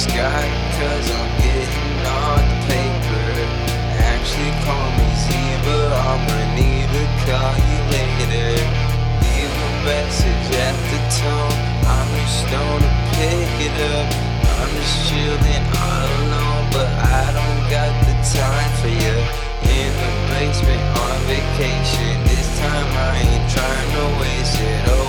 sky, cause I'm getting the paper. Actually, call me Z, but I'ma need call you later. Leave a message at the tone, I'm just gonna pick it up. I'm just chilling all alone, but I don't got the time for you. In the basement on vacation, this time I ain't trying to waste it.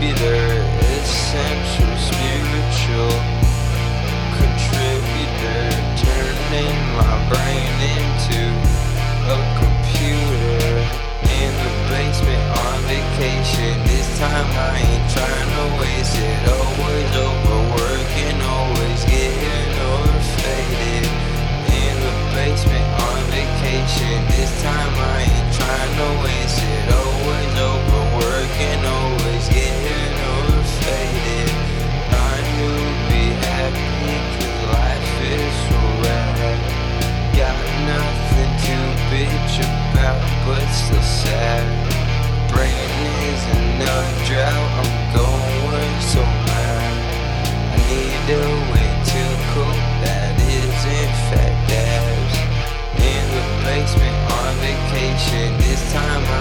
be their essential spiritual contributor, turning my brain into a computer in the basement on vacation. This time I ain't trying to waste it. time